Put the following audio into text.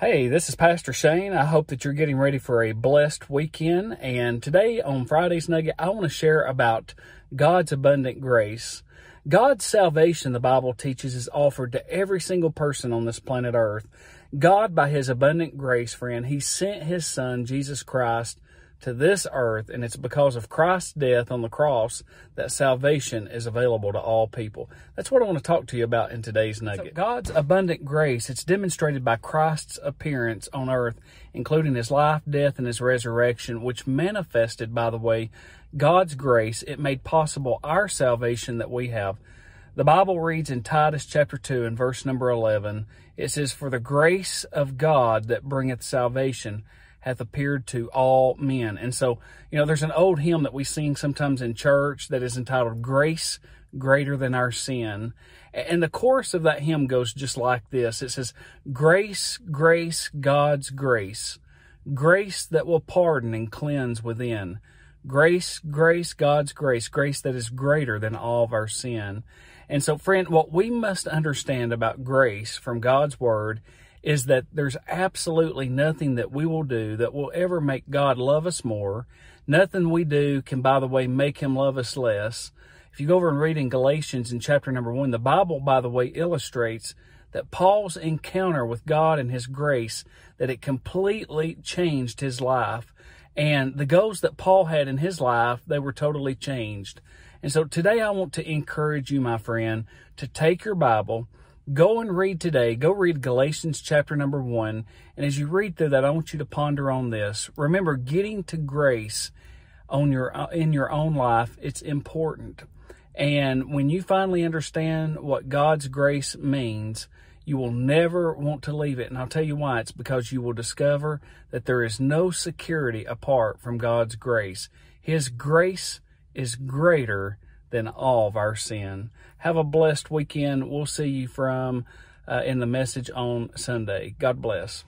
Hey, this is Pastor Shane. I hope that you're getting ready for a blessed weekend. And today on Friday's Nugget, I want to share about God's abundant grace. God's salvation, the Bible teaches, is offered to every single person on this planet Earth. God, by His abundant grace, friend, He sent His Son, Jesus Christ, to this earth, and it's because of Christ's death on the cross that salvation is available to all people. That's what I want to talk to you about in today's nugget. So God's abundant grace, it's demonstrated by Christ's appearance on earth, including his life, death, and his resurrection, which manifested, by the way, God's grace. It made possible our salvation that we have. The Bible reads in Titus chapter 2 and verse number 11, it says, For the grace of God that bringeth salvation hath appeared to all men. And so, you know, there's an old hymn that we sing sometimes in church that is entitled Grace Greater Than Our Sin. And the chorus of that hymn goes just like this. It says, Grace, grace, God's grace. Grace that will pardon and cleanse within. Grace, grace, God's grace. Grace that is greater than all of our sin. And so, friend, what we must understand about grace from God's Word is that there's absolutely nothing that we will do that will ever make God love us more. Nothing we do can, by the way, make him love us less. If you go over and read in Galatians in chapter number one, the Bible, by the way, illustrates that Paul's encounter with God and his grace, that it completely changed his life. And the goals that Paul had in his life, they were totally changed. And so today I want to encourage you, my friend, to take your Bible, Go and read today. Go read Galatians chapter number one. And as you read through that, I want you to ponder on this. Remember, getting to grace on your uh, in your own life, it's important. And when you finally understand what God's grace means, you will never want to leave it. And I'll tell you why. It's because you will discover that there is no security apart from God's grace. His grace is greater than all of our sin. Have a blessed weekend. We'll see you from uh, in the message on Sunday. God bless.